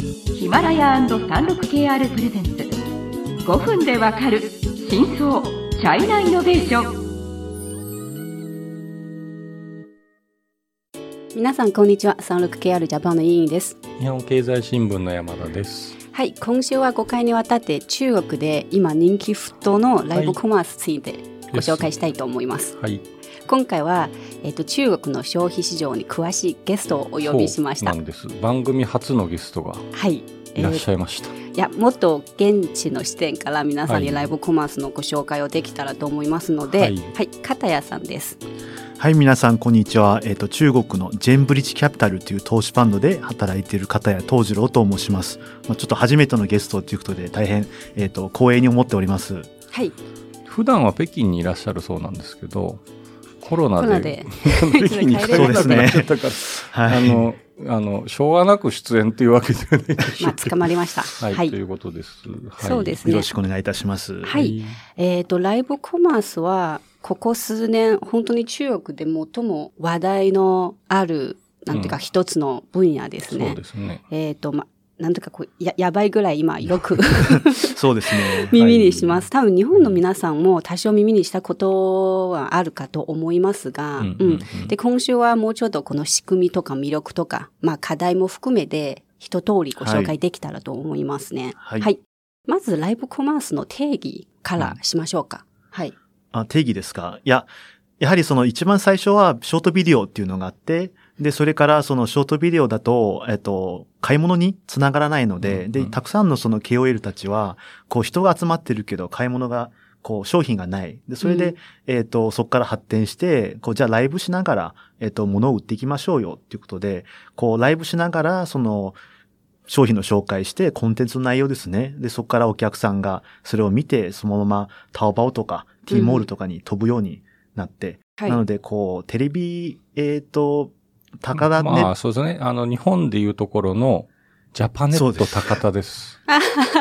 ヒマラヤ &36KR プレゼンツ。5分でわかる真相チャイナイノベーション。皆さんこんにちは。36KR ジャパンの委員です。日本経済新聞の山田です。はい今週は5回にわたって中国で今人気沸騰のライブコマースについてご紹介したいと思います、はい今回は、えっと中国の消費市場に詳しいゲストをお呼びしましたそうなんです番組初のゲストがはいいらっしゃいました、いやもっと現地の視点から皆さんにはいライブコマースのご紹介をできたらと思いますので、ははいい、片谷さんです。はい、皆さん、こんにちは。えっ、と、中国のジェンブリッジキャピタルという投資ファンドで働いている方や東次郎と申します。まあ、ちょっと初めてのゲストということで、大変、えっ、と、光栄に思っております。はい、普段は北京にいらっしゃるそうなんですけどコロナで。で北京に帰れなくなっちゃったから、はい。あのあのしょうがなく出演っていうわけではないでしょまあうけど捕まりました。はい、はい。ということです、はい、そうですね。よろしくお願いいたします。はい。えっ、とライブコマースはここ数年本当に中国で最も話題のあるなんていうかうん。一つの分野ですそうね。ですね。えっ、とまなんとかこうややばいぐらい今 よくそうですね。耳にします。多分日本の皆さんも多少耳にしたことはあるかと思いますが、うんうんで、今週はもうちょっとこの仕組みとか魅力とか、まあ課題も含めて一通りご紹介できたらと思いますね。はいまずライブコマースの定義からしましょうか。はい。あ定義ですかいや、やはりその一番最初はショートビデオっていうのがあって、で、それからそのショートビデオだと、えっと、買い物につながらないので、で、うんうんたくさんのその KOL たちは、こう人が集まってるけど買い物が、こう商品がない。で、それで、うんえっと、そこから発展して、こう、じゃあライブしながら、えっと、物を売っていきましょうよっていうことで、こう、ライブしながら、その、商品の紹介して、コンテンツの内容ですね。で、そこからお客さんがそれを見て、そのままタオバオとか、ティーモールとかに飛ぶようになって、はいなので、こう、テレビ、えっ、と、高田ね、まあそうですねあの日本でいうところのジャパネットそうです高田です。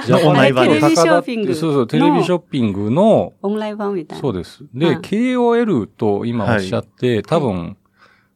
ジャパネットテレビショッピングのそうそう、テレビショッピングの、オンライン版みたいな。そうです。で、うん KOL と今おっしゃって、多分、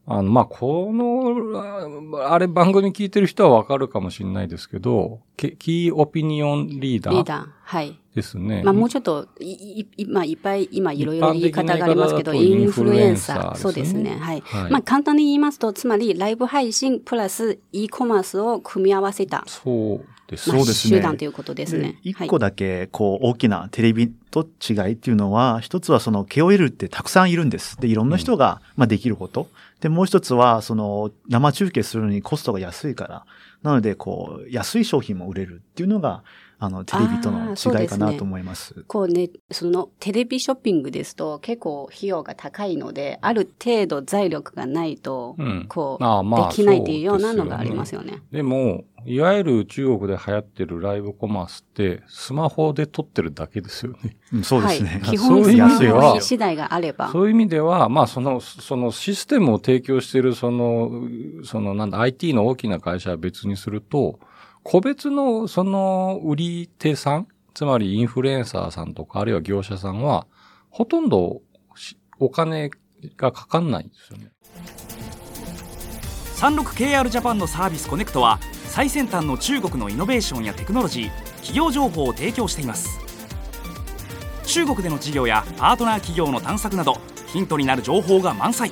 あの、まあ、この、ああれ番組聞いてる人はわかるかもしれないですけど、キキーオピニオンリーダーリーダー。はい。ですね。まあもうちょっと、い、い、いまあいっぱい今いろいろ言い方がありますけど、インフルエンサー。そうですね。はい。はいまあ簡単に言いますと、つまりライブ配信プラス e コマースを組み合わせた、そうです。まあそうですね集団ということですね。一個だけ、こう、大きなテレビと違いっていうのは、一つはその KOL ってたくさんいるんです。で、いろんな人が、まあ、できること。で、もう一つは、その、生中継するのにコストが安いから。なので、こう、安い商品も売れるっていうのが、あの、テレビとあの違いかなと思います。こうね、そのテレビショッピングですと結構費用が高いので、ある程度財力がないと、うんこう、ああまあできないっていうようなのがあそうですよねりますよね。でも、いわゆる中国で流行ってるライブコマースって、スマホで撮ってるだけですよね。うんそうですね。はい、基そういう意本スマ味ではホ次第があれば。そういう意味では、まあ、その、そのシステムを提供している、その、その、なんだ、IT の大きな会社は別にすると、個別の、その、売り手さん、つまりインフルエンサーさんとか、あるいは業者さんは、ほとんどお金がかかんないんですよね。36KR ジャパンのサービスコネクトは最先端の中国のイノベーションやテクノロジー企業情報を提供しています中国での事業やパートナー企業の探索などヒントになる情報が満載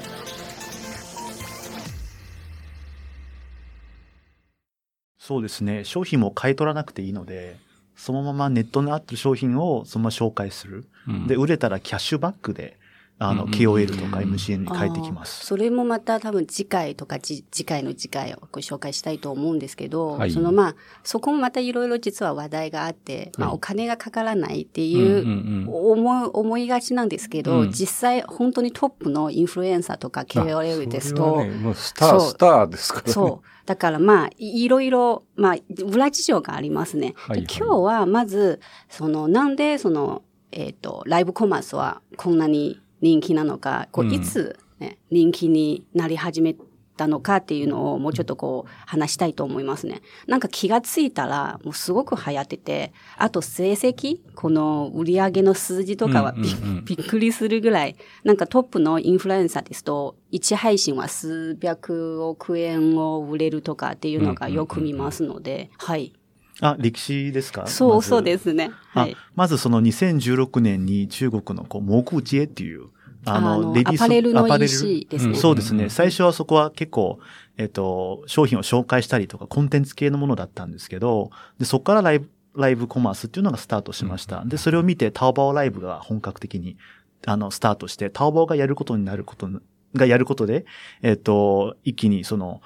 そうですね。商品も買い取らなくていいので、そのままネットにあってる商品をそのまま紹介する。うんで、売れたらキャッシュバックで、あの、うん KOL とか MCN に返ってきます。それもまた多分次回とかじ次回の次回をご紹介したいと思うんですけど、はいそのまあ、そこもまたいろいろ実は話題があって、まあはいお金がかからないってうんいう思い、思いがちなんですけど、うん実際本当にトップのインフルエンサーとか KOL ですと、ね、もうスター、スターですからね。そう。だからまあ、いいろいろ、まあ、裏事情がありますね。はいはいで今日はまず、その、なんでその、えっ、と、ライブコマースはこんなに人気なのか、こう、うんいつ、ね、人気になり始めたのかっていうのをもうちょっとこう話したいと思いますね。なんか気がついたらもうすごく流行ってて、あと成績、この売上の数字とかはび,、びっくりするぐらい、なんかトップのインフルエンサーですと、1配信は数百億円を売れるとかっていうのがよく見ますので、はい。あ、歴史ですか？そうそうですすね。あはい。まずその2016年に中国のこう、モグジエっていう、あのアパレルの EC ですね。うんそうですね。最初はそこは結構、えっ、と、商品を紹介したりとか、コンテンツ系のものだったんですけど、で、そこからライブ、ライブコマースっていうのがスタートしました。で、それを見て、タオバオライブが本格的に、あの、スタートして、タオバオがやることになることがやることで、えっ、と、一気にその、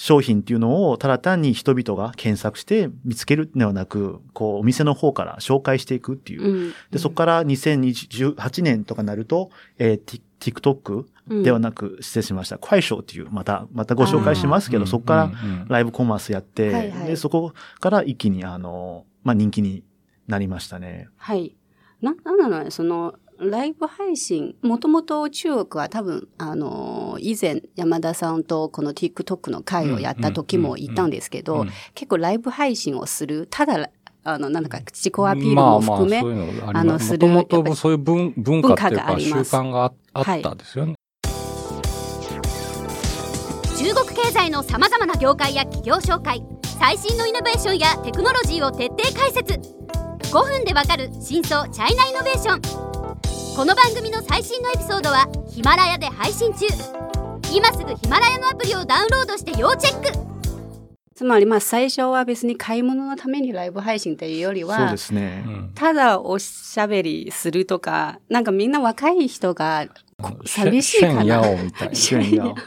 商品っていうのをただ単に人々が検索して見つけるではなく、こう、お店の方から紹介していくっていう。うんで、そこから2018年とかなると、えー、Tik- TikTok うんではなく、失礼しました。快勝っていう、また、またご紹介しますけど、うんそこからライブコマースやって、はいはいで、そこから一気に、あの、まあ、人気になりましたね。はい。な、なんなのね、その、ライブ配信、もともと中国は多分、あの、以前山田さんとこの TikTok の会をやった時も言ったんですけど、うん。結構ライブ配信をする、ただ、あの、なんだか自己アピールも含め、そういうのがああのする。もともとそういう文文化っていうか習ります。慣がああったですよね。中国経済のさまざまな業界や企業紹介最新のイノベーションやテクノロジーを徹底解説。5分でわかる真相チャイナイノベーションこの番組の最新のエピソードはヒマラヤで配信中今すぐヒマラヤのアプリをダウンロードして要チェックつまりまあ最初は別に買い物のためにライブ配信というよりそうはで、すね。うんただおしゃべりするとか、なんかみんな若い人が寂しいかなシェンヤオみたいな。シェンヤオなんていう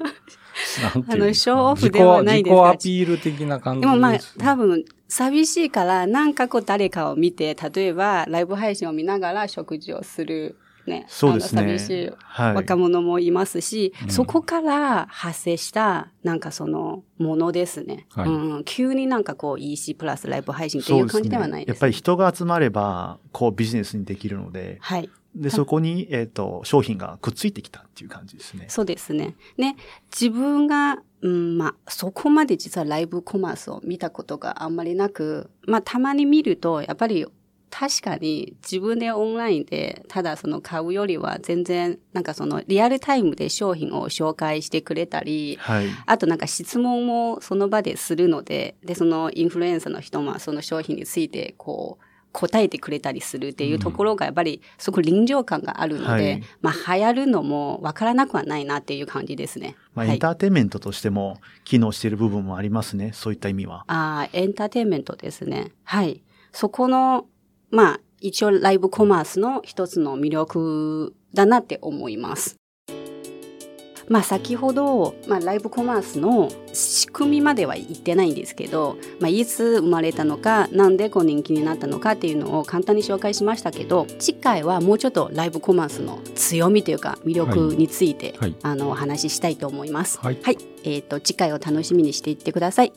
あのショーオフではないですが自己自己アピール的な感じです。でもまあ多分寂しいからなんかこう誰かを見て、例えばライブ配信を見ながら食事をする。ね。そうですね寂しいはい。若者もいますし、うんそこから発生したなんかそのものですね。はいうん、急になんかこう EC プラスライブ配信っていう感じではないです、やっぱり人が集まれば、こうビジネスにできるので、はい。で、そこに、えっ、と、商品がくっついてきたっていう感じですね。そうですね。ね、自分が、うん、まあ、そこまで実はライブコマースを見たことがあんまりなく、まあ、たまに見ると、やっぱり、確かに自分でオンラインで、ただその買うよりは全然、なんかそのリアルタイムで商品を紹介してくれたり、はい。あとなんか質問もその場でするので、で、そのインフルエンサーの人もその商品についてこう、答えてくれたりするっていうところがやっぱりすごく臨場感があるので、はいまあ流行るのもわからなくはないなっていう感じですね。まあ、はいエンターテインメントとしても機能している部分もありますね。そういった意味は。ああ、エンターテインメントですね。はい。そこの、まあ、一応ライブコマースの一つの魅力だなって思います。まあ先ほど、まあライブコマースの仕組みまでは言ってないんですけど、まあいつ生まれたのか、なんでこう人気になったのかっていうのを簡単に紹介しましたけど、次回はもうちょっとライブコマースの強みというか魅力について、はいあのお話ししたいと思います。はいはい。えっ、と、次回を楽しみにしていってください。